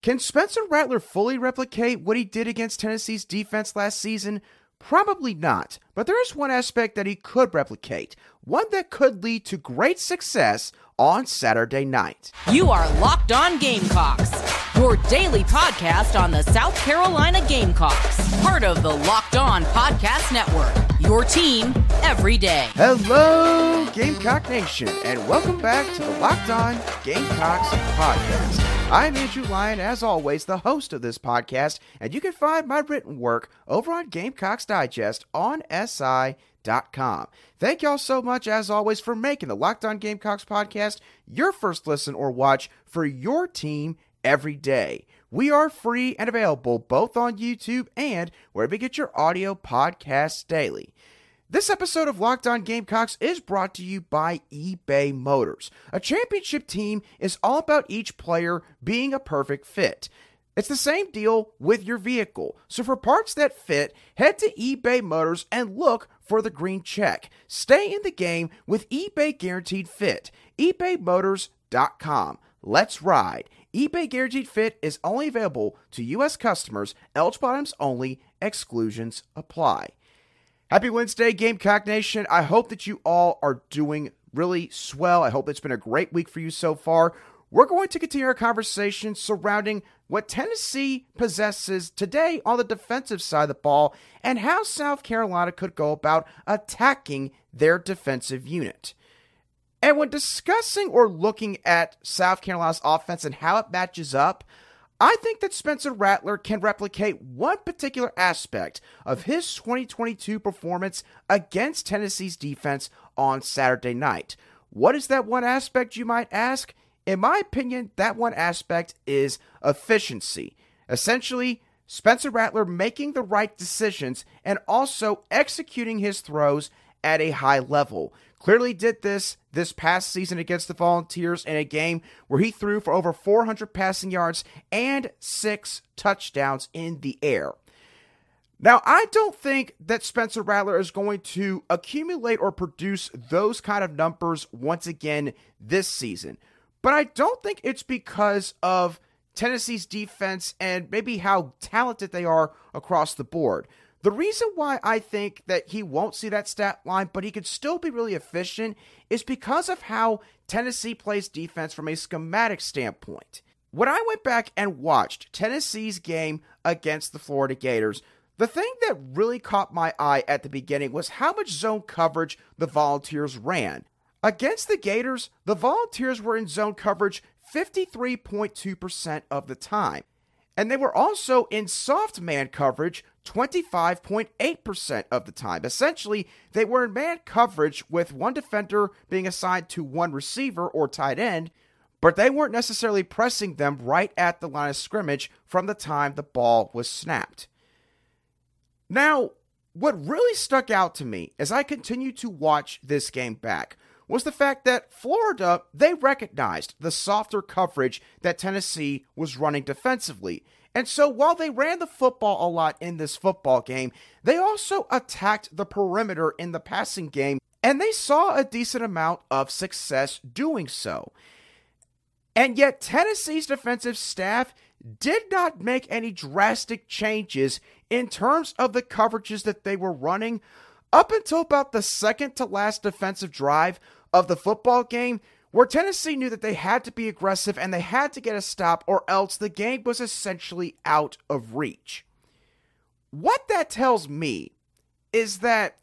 Can Spencer Rattler fully replicate what he did against Tennessee's defense last season? Probably not, but there is one aspect that he could replicate, one that could lead to great success on Saturday night. You are Locked On Gamecocks, your daily podcast on the South Carolina Gamecocks, part of the Locked On Podcast Network. Your team every day. Hello, Gamecock Nation, and welcome back to the Locked On Gamecocks podcast. I'm Andrew Lyon, as always, the host of this podcast, and you can find my written work over on Gamecocks Digest on SI.com. Thank y'all so much, as always, for making the Locked On Gamecocks podcast your first listen or watch for your team every day. We are free and available both on YouTube and wherever you get your audio podcasts daily. This episode of Locked On Gamecocks is brought to you by eBay Motors. A championship team is all about each player being a perfect fit. It's the same deal with your vehicle. So for parts that fit, head to eBay Motors and look for the green check. Stay in the game with eBay Guaranteed Fit. ebaymotors.com. Let's ride. eBay Guaranteed Fit is only available to U.S. customers, eligible items only, exclusions apply. Happy Wednesday, Gamecock Nation. I hope that you all are doing really swell. I hope it's been a great week for you so far. We're going to continue our conversation surrounding what Tennessee possesses today on the defensive side of the ball and how South Carolina could go about attacking their defensive unit. And when discussing or looking at South Carolina's offense and how it matches up, I think that Spencer Rattler can replicate one particular aspect of his 2022 performance against Tennessee's defense on Saturday night. What is that one aspect, you might ask? In my opinion, that one aspect is efficiency. Essentially, Spencer Rattler making the right decisions and also executing his throws at a high level. Clearly did this this past season against the Volunteers in a game where he threw for over 400 passing yards and six touchdowns in the air. Now, I don't think that Spencer Rattler is going to accumulate or produce those kind of numbers once again this season. But I don't think it's because of Tennessee's defense and maybe how talented they are across the board. The reason why I think that he won't see that stat line, but he could still be really efficient, is because of how Tennessee plays defense from a schematic standpoint. When I went back and watched Tennessee's game against the Florida Gators, the thing that really caught my eye at the beginning was how much zone coverage the Volunteers ran. Against the Gators, the Volunteers were in zone coverage 53.2% of the time. And they were also in soft man coverage 25.8% of the time. Essentially, they were in man coverage with one defender being assigned to one receiver or tight end, but they weren't necessarily pressing them right at the line of scrimmage from the time the ball was snapped. Now, what really stuck out to me as I continued to watch this game back was the fact that Florida, they recognized the softer coverage that Tennessee was running defensively. And so while they ran the football a lot in this football game, they also attacked the perimeter in the passing game, and they saw a decent amount of success doing so. And yet, Tennessee's defensive staff did not make any drastic changes in terms of the coverages that they were running up until about the second to last defensive drive of the football game, where Tennessee knew that they had to be aggressive and they had to get a stop, or else the game was essentially out of reach. What that tells me is that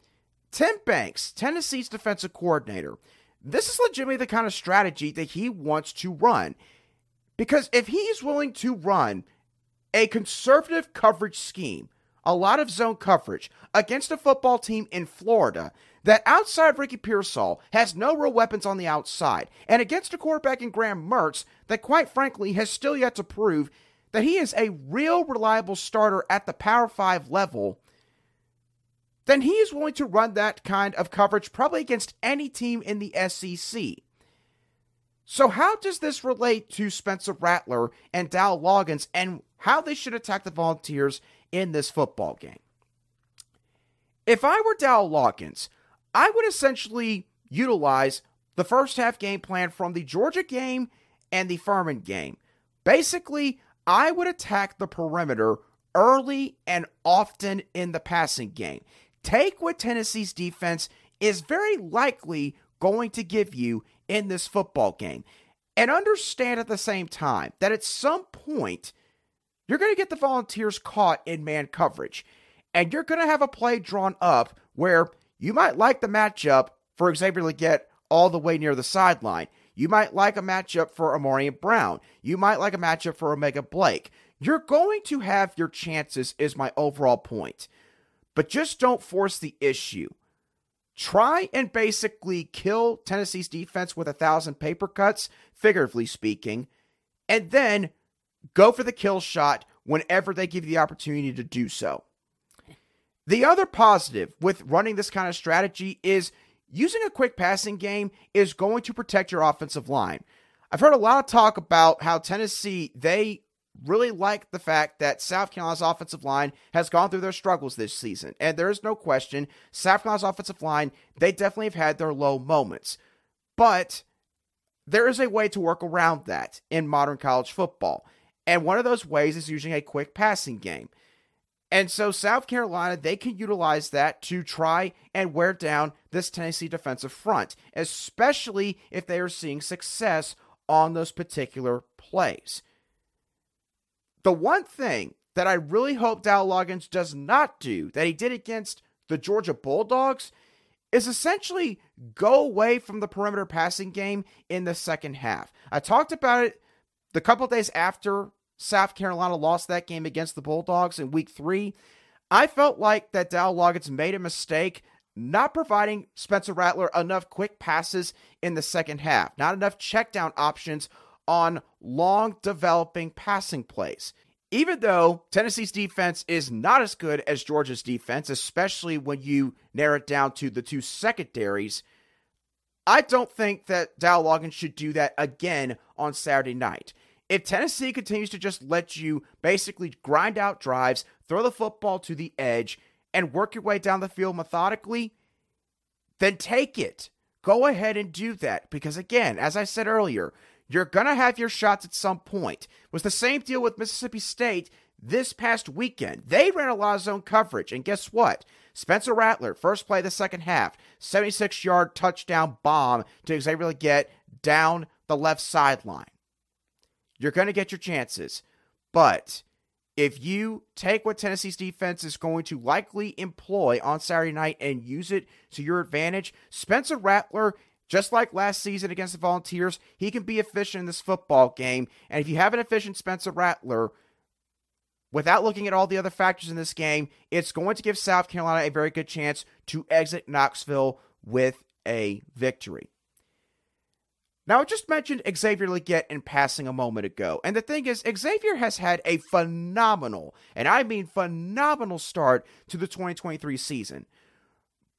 Tim Banks, Tennessee's defensive coordinator, this is legitimately the kind of strategy that he wants to run. Because if he's willing to run a conservative coverage scheme, a lot of zone coverage against a football team in Florida that outside of Ricky Pearsall has no real weapons on the outside, and against a quarterback in Graham Mertz that, quite frankly, has still yet to prove that he is a real reliable starter at the Power 5 level, then he is willing to run that kind of coverage probably against any team in the SEC. So, how does this relate to Spencer Rattler and Dowell Loggins and how they should attack the Volunteers in this football game? If I were Dowell Loggins, I would essentially utilize the first half game plan from the Georgia game and the Furman game. Basically, I would attack the perimeter early and often in the passing game. Take what Tennessee's defense is very likely going to give you in this football game. And understand at the same time that at some point, you're going to get the Volunteers caught in man coverage. And you're going to have a play drawn up where you might like the matchup for Xavier Legette all the way near the sideline. You might like a matchup for Ahmarean Brown. You might like a matchup for O'Mega Blake. You're going to have your chances, is my overall point. But just don't force the issue. Try and basically kill Tennessee's defense with a thousand paper cuts, figuratively speaking, and then go for the kill shot whenever they give you the opportunity to do so. The other positive with running this kind of strategy is using a quick passing game is going to protect your offensive line. I've heard a lot of talk about how Tennessee, they really like the fact that South Carolina's offensive line has gone through their struggles this season. And there is no question, South Carolina's offensive line, they definitely have had their low moments. But there is a way to work around that in modern college football. And one of those ways is using a quick passing game. And so South Carolina, they can utilize that to try and wear down this Tennessee defensive front, especially if they are seeing success on those particular plays. The one thing that I really hope Dowell Loggins does not do that he did against the Georgia Bulldogs is essentially go away from the perimeter passing game in the second half. I talked about it the couple days after South Carolina lost that game against the Bulldogs in week three, I felt like that Dowell Loggins made a mistake not providing Spencer Rattler enough quick passes in the second half, not enough check down options on long developing passing plays. Even though Tennessee's defense is not as good as Georgia's defense, especially when you narrow it down to the two secondaries, I don't think that Dowell Loggins should do that again on Saturday night. If Tennessee continues to just let you basically grind out drives, throw the football to the edge, and work your way down the field methodically, then take it. Go ahead and do that. Because again, as I said earlier, you're going to have your shots at some point. It was the same deal with Mississippi State this past weekend. They ran a lot of zone coverage. And guess what? Spencer Rattler, first play of the second half, 76 yard touchdown bomb to Xavier Legette down the left sideline. You're going to get your chances. But if you take what Tennessee's defense is going to likely employ on Saturday night and use it to your advantage, Spencer Rattler, just like last season against the Volunteers, he can be efficient in this football game. And if you have an efficient Spencer Rattler, without looking at all the other factors in this game, it's going to give South Carolina a very good chance to exit Knoxville with a victory. Now, I just mentioned Xavier Legette in passing a moment ago. And the thing is, Xavier has had a phenomenal, and I mean phenomenal start to the 2023 season.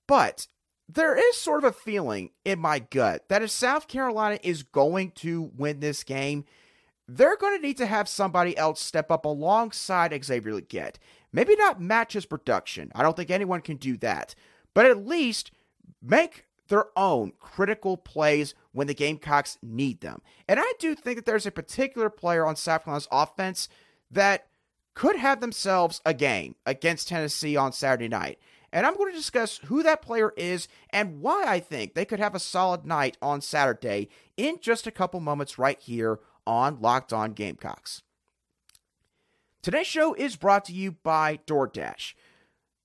But there is sort of a feeling in my gut that if South Carolina is going to win this game, they're going to need to have somebody else step up alongside Xavier Legette. Maybe not match his production. I don't think anyone can do that. But at least make their own critical plays when the Gamecocks need them. And I do think that there's a particular player on South Carolina's offense that could have themselves a game against Tennessee on Saturday night. And I'm going to discuss who that player is and why I think they could have a solid night on Saturday in just a couple moments right here on Locked On Gamecocks. Today's show is brought to you by DoorDash.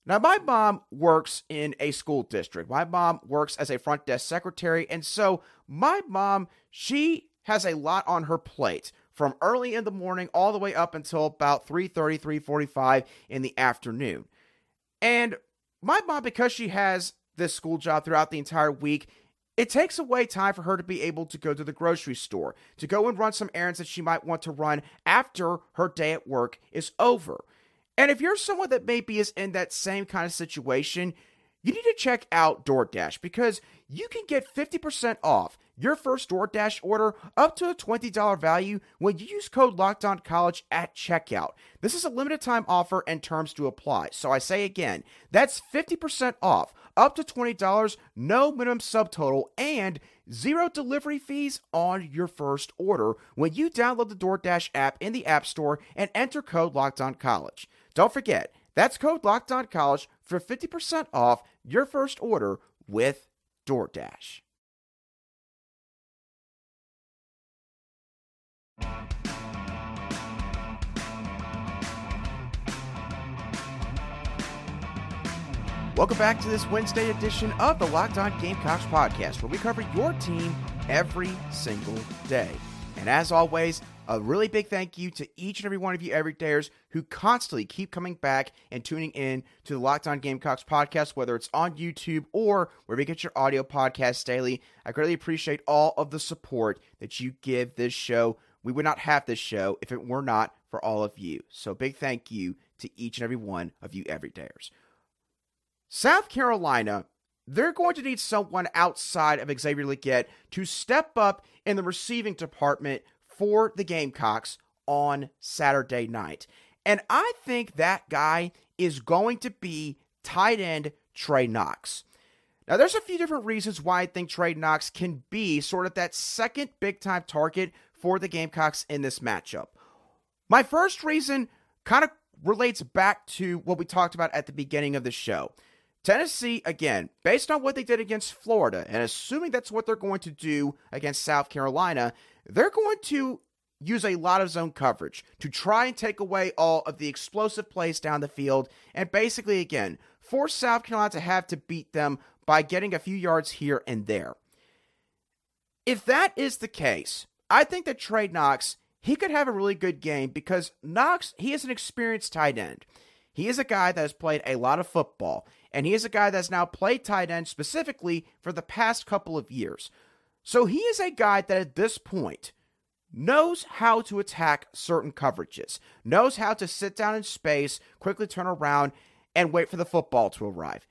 Now, my mom works in a school district. My mom works as a front desk secretary. And so, my mom, she has a lot on her plate from early in the morning all the way up until about 3.30 3.45 in the afternoon and my mom because she has this school job throughout the entire week it takes away time for her to be able to go to the grocery store to go and run some errands that she might want to run after her day at work is over and if you're someone that maybe is in that same kind of situation, you need to check out DoorDash because you can get 50% off your first DoorDash order up to a $20 value when you use code LOCKEDON College at checkout. This is a limited time offer and terms to apply. So I say again, that's 50% off, up to $20, no minimum subtotal, and zero delivery fees on your first order when you download the DoorDash app in the App Store and enter code LOCKEDON College. Don't forget, that's code LOCKEDON College for 50% off your first order with DoorDash. Welcome back to this Wednesday edition of the Locked On Gamecocks podcast, where we cover your team every single day. And as always, a really big thank you to each and every one of you every everydayers who constantly keep coming back and tuning in to the Locked On Gamecocks podcast, whether it's on YouTube or where we get your audio podcasts daily. I greatly appreciate all of the support that you give this show. We would not have this show if it were not for all of you. So big thank you to each and every one of you every everydayers. South Carolina, they're going to need someone outside of Xavier Legette to step up in the receiving department for the Gamecocks on Saturday night. And I think that guy is going to be tight end Trey Knox. Now, there's a few different reasons why I think Trey Knox can be sort of that second big time target for the Gamecocks in this matchup. My first reason kind of relates back to what we talked about at the beginning of the show. Tennessee, again, based on what they did against Florida, and assuming that's what they're going to do against South Carolina, they're going to use a lot of zone coverage to try and take away all of the explosive plays down the field, and basically, again, force South Carolina to have to beat them by getting a few yards here and there. If that is the case, I think that Trey Knox, he could have a really good game because Knox, he is an experienced tight end. He is a guy that has played a lot of football, and he is a guy that's now played tight end specifically for the past couple of years. So he is a guy that at this point knows how to attack certain coverages, knows how to sit down in space, quickly turn around, and wait for the football to arrive.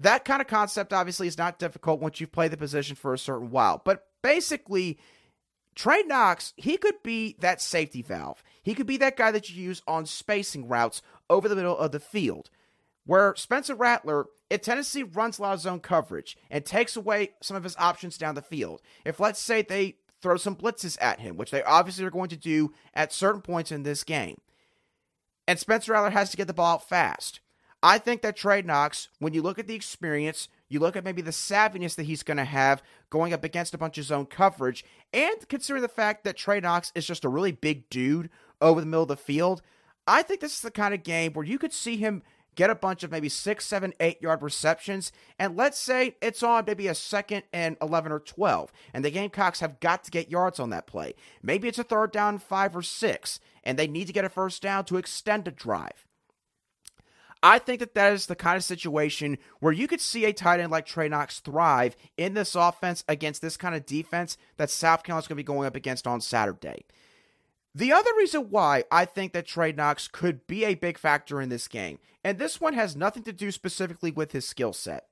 That kind of concept obviously is not difficult once you've played the position for a certain while, but basically, Trey Knox, he could be that safety valve. He could be that guy that you use on spacing routes over the middle of the field. Where Spencer Rattler, if Tennessee runs a lot of zone coverage and takes away some of his options down the field, if let's say they throw some blitzes at him, which they obviously are going to do at certain points in this game, and Spencer Rattler has to get the ball out fast, I think that Trey Knox, when you look at the experience, you look at maybe the savviness that he's going to have going up against a bunch of zone coverage, and considering the fact that Trey Knox is just a really big dude over the middle of the field, I think this is the kind of game where you could see him get a bunch of maybe six, seven, eight yard receptions, and let's say it's on maybe a second and 11 or 12, and the Gamecocks have got to get yards on that play. Maybe it's a third down, five or six, and they need to get a first down to extend a drive. I think that that is the kind of situation where you could see a tight end like Trey Knox thrive in this offense against this kind of defense that South Carolina's going to be going up against on Saturday. The other reason why I think that Trey Knox could be a big factor in this game, and this one has nothing to do specifically with his skill set.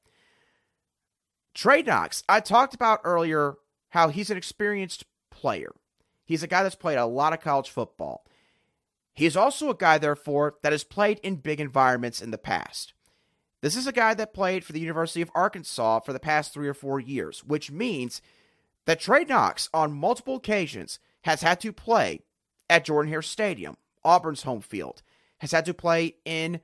Trey Knox, I talked about earlier how he's an experienced player. He's a guy that's played a lot of college football. He is also a guy, therefore, that has played in big environments in the past. This is a guy that played for the University of Arkansas for the past three or four years, which means that Trey Knox, on multiple occasions, has had to play at Jordan Hare Stadium, Auburn's home field, has had to play in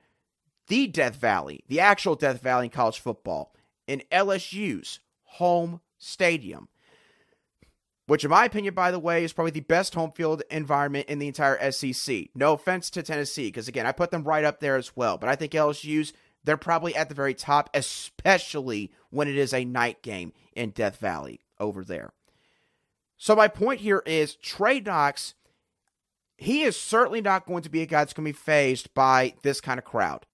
the Death Valley, the actual Death Valley in college football, in LSU's home stadium. Which, in my opinion, by the way, is probably the best home field environment in the entire SEC. No offense to Tennessee, because again, I put them right up there as well. But I think LSU's, they're probably at the very top, especially when it is a night game in Death Valley over there. So, my point here is Trey Knox he is certainly not going to be a guy that's going to be fazed by this kind of crowd.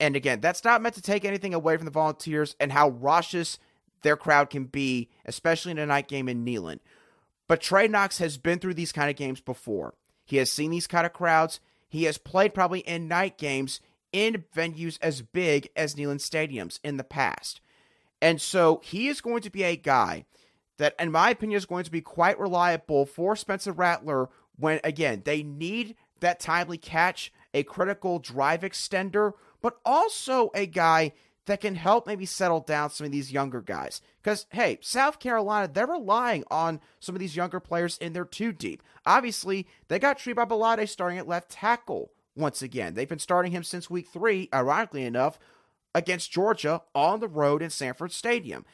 And again, that's not meant to take anything away from the Volunteers and how raucous their crowd can be, especially in a night game in Neyland. But Trey Knox has been through these kind of games before. He has seen these kind of crowds. He has played probably in night games in venues as big as Neyland stadiums in the past. And so he is going to be a guy that, in my opinion, is going to be quite reliable for Spencer Rattler when, again, they need that timely catch, a critical drive extender, but also a guy that can help maybe settle down some of these younger guys. Because, hey, South Carolina, they're relying on some of these younger players in their two deep. Obviously, they got Tree Babalade starting at left tackle once again. They've been starting him since week three, ironically enough, against Georgia on the road in Sanford Stadium.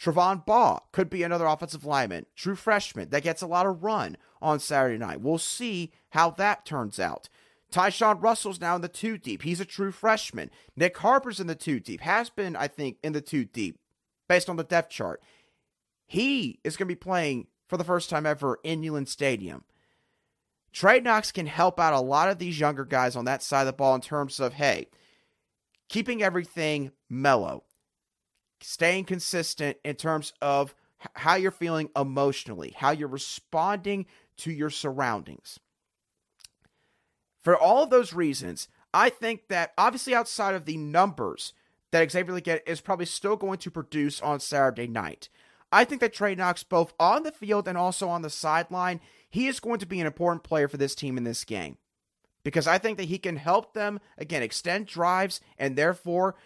Trovon Baugh could be another offensive lineman, true freshman that gets a lot of run on Saturday night. We'll see how that turns out. Tyshawn Russell's now in the two deep. He's a true freshman. Nick Harper's in the two deep. Has been, I think, in the two deep based on the depth chart. He is going to be playing for the first time ever in Neyland Stadium. Trey Knox can help out a lot of these younger guys on that side of the ball in terms of, hey, keeping everything mellow, staying consistent in terms of how you're feeling emotionally, how you're responding to your surroundings. For all of those reasons, I think that obviously outside of the numbers that Xavier Legette is probably still going to produce on Saturday night, I think that Trey Knox, both on the field and also on the sideline, he is going to be an important player for this team in this game. Because I think that he can help them, again, extend drives and therefore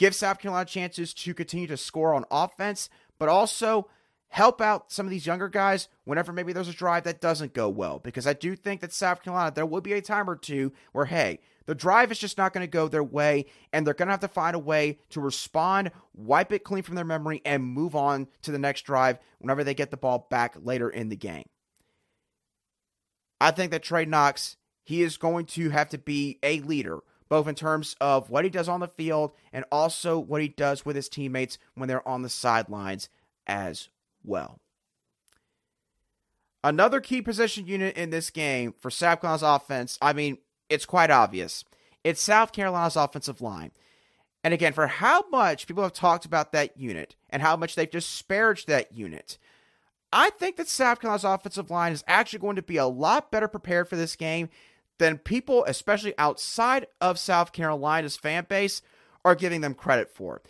give South Carolina chances to continue to score on offense, but also help out some of these younger guys whenever maybe there's a drive that doesn't go well. Because I do think that South Carolina, there will be a time or two where, hey, the drive is just not going to go their way, and they're going to have to find a way to respond, wipe it clean from their memory, and move on to the next drive whenever they get the ball back later in the game. I think that Trey Knox, he is going to have to be a leader, both in terms of what he does on the field and also what he does with his teammates when they're on the sidelines as well. Another key position unit in this game for South Carolina's offense, I mean, it's quite obvious. It's South Carolina's offensive line. And again, for how much people have talked about that unit and how much they've disparaged that unit, I think that South Carolina's offensive line is actually going to be a lot better prepared for this game than people, especially outside of South Carolina's fan base, are giving them credit for.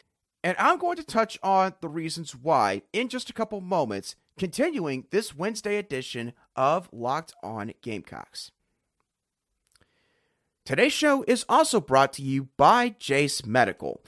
And I'm going to touch on the reasons why in just a couple moments, continuing this Wednesday edition of Locked On Gamecocks. Today's show is also brought to you by Jase Medical.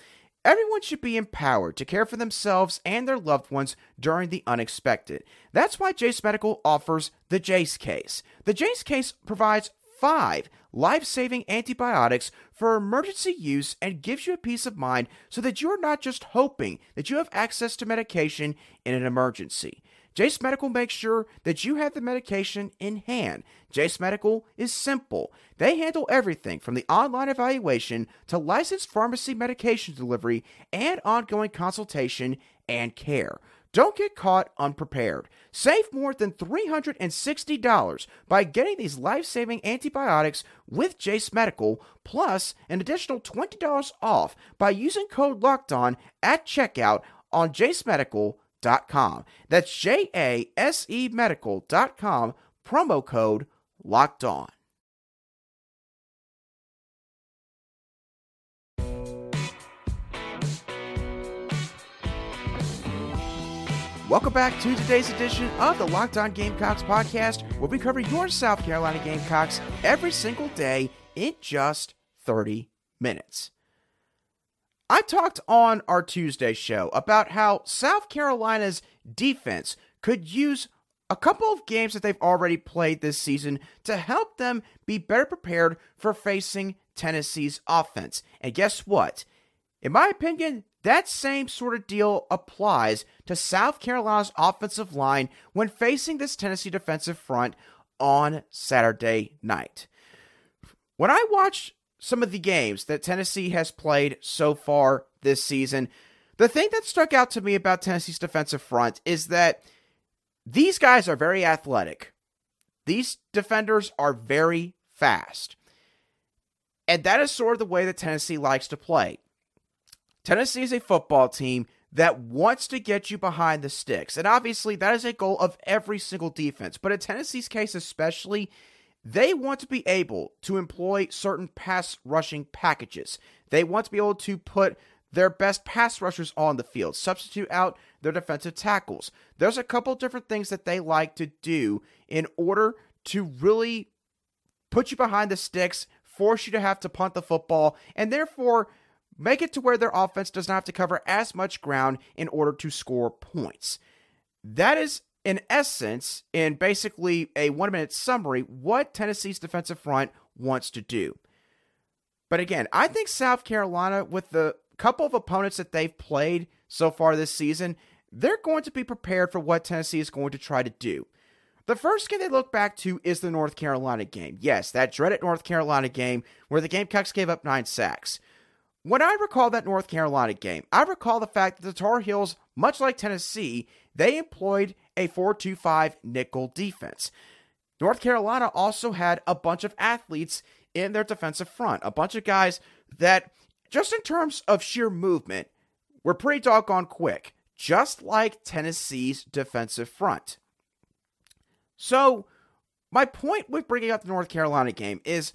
Everyone should be empowered to care for themselves and their loved ones during the unexpected. That's why Jase Medical offers the Jase Case. The Jase Case provides five life saving antibiotics for emergency use and gives you a peace of mind so that you're not just hoping that you have access to medication in an emergency. Jase Medical makes sure that you have the medication in hand. Jase Medical is simple. They handle everything from the online evaluation to licensed pharmacy medication delivery and ongoing consultation and care. Don't get caught unprepared. Save more than $360 by getting these life saving antibiotics with Jase Medical, plus an additional $20 off by using code LOCKEDON at checkout on jasemedical.com medical.com. That's J A S E medical.com, promo code locked Welcome back to today's edition of the Locked On Gamecocks podcast, where we cover your South Carolina Gamecocks every single day in just 30 minutes. I talked on our Tuesday show about how South Carolina's defense could use a couple of games that they've already played this season to help them be better prepared for facing Tennessee's offense. And guess what? In my opinion, that same sort of deal applies to South Carolina's offensive line when facing this Tennessee defensive front on Saturday night. When I watched some of the games that Tennessee has played so far this season, the thing that stuck out to me about Tennessee's defensive front is that these guys are very athletic. These defenders are very fast. And that is sort of the way that Tennessee likes to play. Tennessee is a football team that wants to get you behind the sticks. And obviously, that is a goal of every single defense. But in Tennessee's case, especially, they want to be able to employ certain pass rushing packages. They want to be able to put their best pass rushers on the field, substitute out their defensive tackles. There's a couple different things that they like to do in order to really put you behind the sticks, force you to have to punt the football, and therefore make it to where their offense does not have to cover as much ground in order to score points. That is, in essence, in basically a one minute summary, what Tennessee's defensive front wants to do. But again, I think South Carolina, with the couple of opponents that they've played so far this season, they're going to be prepared for what Tennessee is going to try to do. The first game they look back to is the North Carolina game. Yes, that dreaded North Carolina game where the Gamecocks gave up nine sacks. When I recall that North Carolina game, I recall the fact that the Tar Heels, much like Tennessee, they employed a 4 2 5 nickel defense. North Carolina also had a bunch of athletes in their defensive front, a bunch of guys that, just in terms of sheer movement, were pretty doggone quick, just like Tennessee's defensive front. So, my point with bringing up the North Carolina game is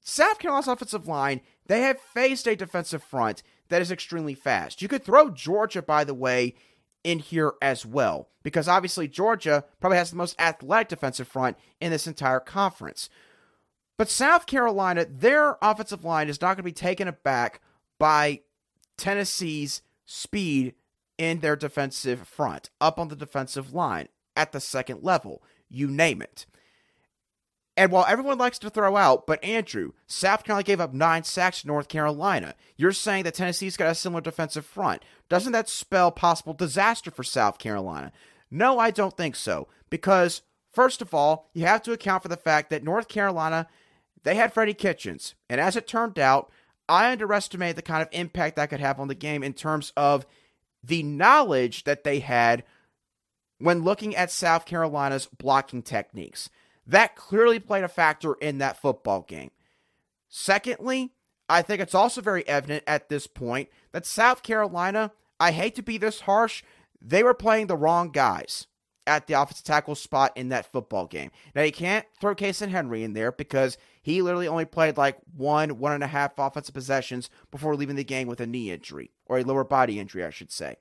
South Carolina's offensive line, they have faced a defensive front that is extremely fast. You could throw Georgia, by the way, in here as well, because obviously Georgia probably has the most athletic defensive front in this entire conference. But South Carolina, their offensive line is not going to be taken aback by Tennessee's speed in their defensive front, up on the defensive line, at the second level, you name it. And while everyone likes to throw out, but Andrew, South Carolina gave up nine sacks to North Carolina. You're saying that Tennessee's got a similar defensive front. Doesn't that spell possible disaster for South Carolina? No, I don't think so. Because, first of all, you have to account for the fact that North Carolina, they had Freddie Kitchens. And as it turned out, I underestimated the kind of impact that could have on the game in terms of the knowledge that they had when looking at South Carolina's blocking techniques. That clearly played a factor in that football game. Secondly, I think it's also very evident at this point that South Carolina, I hate to be this harsh, they were playing the wrong guys at the offensive tackle spot in that football game. Now, you can't throw Cason Henry in there because he literally only played like one, one and a half offensive possessions before leaving the game with a knee injury, or a lower body injury, I should say.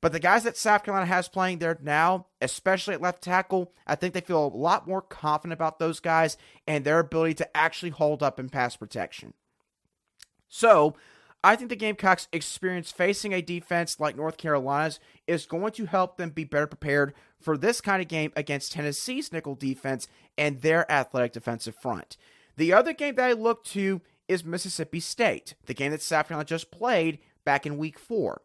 But the guys that South Carolina has playing there now, especially at left tackle, I think they feel a lot more confident about those guys and their ability to actually hold up in pass protection. So, I think the Gamecocks' experience facing a defense like North Carolina's is going to help them be better prepared for this kind of game against Tennessee's nickel defense and their athletic defensive front. The other game that I look to is Mississippi State, the game that South Carolina just played back in week four.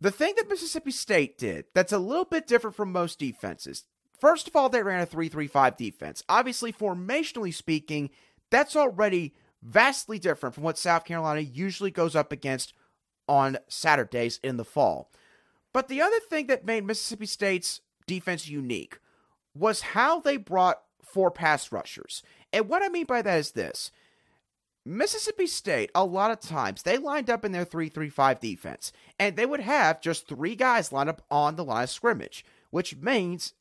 The thing that Mississippi State did that's a little bit different from most defenses, first of all, they ran a 3 3 5 defense. Obviously, formationally speaking, that's already vastly different from what South Carolina usually goes up against on Saturdays in the fall. But the other thing that made Mississippi State's defense unique was how they brought four pass rushers. And what I mean by that is this Mississippi State, a lot of times, they lined up in their 3 3 5 defense, and they would have just three guys lined up on the line of scrimmage, which means,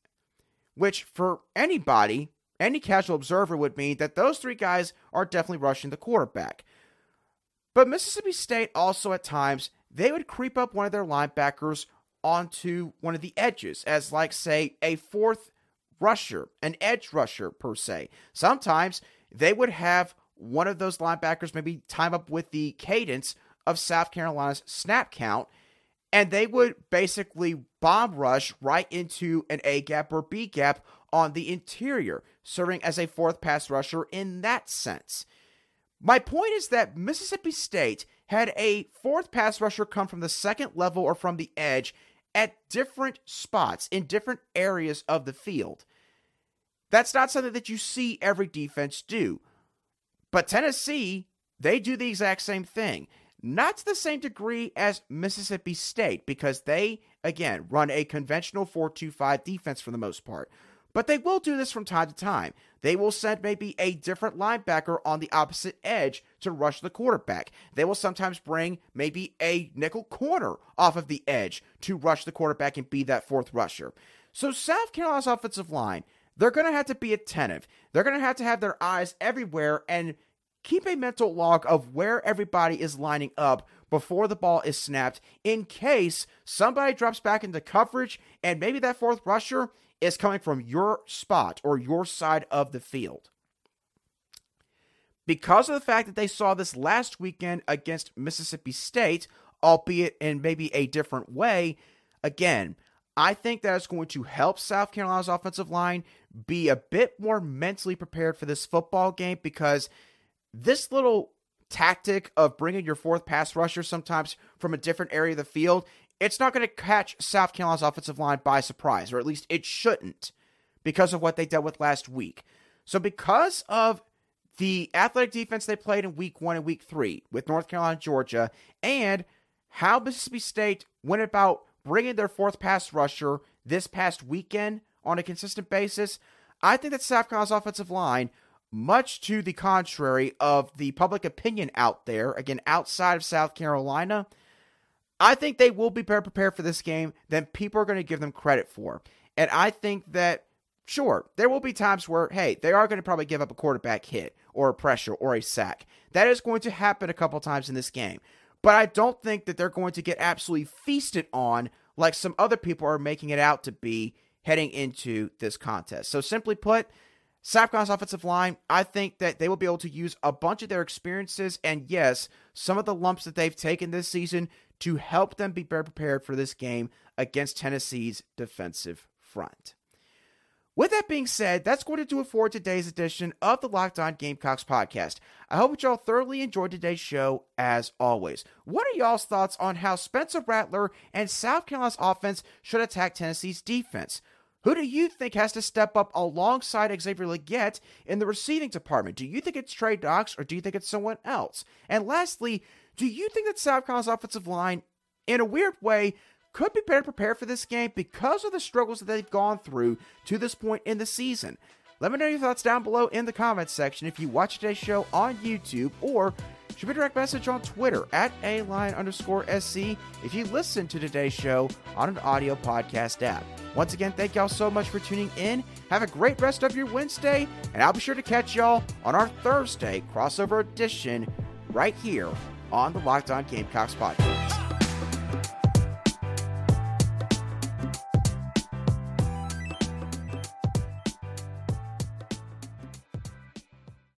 which for anybody, any casual observer would mean that those three guys are definitely rushing the quarterback. But Mississippi State also, at times, they would creep up one of their linebackers onto one of the edges as, like, say, a fourth rusher, an edge rusher per se. Sometimes they would have one of those linebackers maybe time up with the cadence of South Carolina's snap count, and they would basically bomb rush right into an A gap or B gap on the interior, serving as a fourth pass rusher in that sense. My point is that Mississippi State had a fourth pass rusher come from the second level or from the edge at different spots in different areas of the field. That's not something that you see every defense do. But Tennessee, they do the exact same thing. Not to the same degree as Mississippi State, because they, again, run a conventional 4 2 5 defense for the most part. But they will do this from time to time. They will send maybe a different linebacker on the opposite edge to rush the quarterback. They will sometimes bring maybe a nickel corner off of the edge to rush the quarterback and be that fourth rusher. So South Carolina's offensive line, they're going to have to be attentive. They're going to have to have their eyes everywhere and keep a mental log of where everybody is lining up before the ball is snapped in case somebody drops back into coverage and maybe that fourth rusher is coming from your spot or your side of the field. Because of the fact that they saw this last weekend against Mississippi State, albeit in maybe a different way, again, I think that is going to help South Carolina's offensive line be a bit more mentally prepared for this football game because this little tactic of bringing your fourth pass rusher sometimes from a different area of the field, it's not going to catch South Carolina's offensive line by surprise, or at least it shouldn't because of what they dealt with last week. So, because of the athletic defense they played in week one and week three with North Carolina, Georgia, and how Mississippi State went about bringing their fourth pass rusher this past weekend on a consistent basis, I think that Carolina's offensive line much to the contrary of the public opinion out there, again, outside of South Carolina, I think they will be better prepared for this game than people are going to give them credit for. And I think that, sure, there will be times where, hey, they are going to probably give up a quarterback hit or a pressure or a sack. That is going to happen a couple times in this game. But I don't think that they're going to get absolutely feasted on like some other people are making it out to be heading into this contest. So, simply put, Carolina's offensive line, I think that they will be able to use a bunch of their experiences and, yes, some of the lumps that they've taken this season to help them be better prepared for this game against Tennessee's defensive front. With that being said, that's going to do it for today's edition of the Locked On Gamecocks podcast. I hope that y'all thoroughly enjoyed today's show as always. What are y'all's thoughts on how Spencer Rattler and South Carolina's offense should attack Tennessee's defense? Who do you think has to step up alongside Xavier Legette in the receiving department? Do you think it's Trey Knox or do you think it's someone else? And lastly, do you think that South Carolina's offensive line, in a weird way, could be better prepared for this game because of the struggles that they've gone through to this point in the season? Let me know your thoughts down below in the comments section if you watch today's show on YouTube or shoot me a direct message on Twitter at a line underscore SC if you listen to today's show on an audio podcast app. Once again, thank y'all so much for tuning in. Have a great rest of your Wednesday, and I'll be sure to catch y'all on our Thursday crossover edition right here on the Locked On Gamecocks podcast.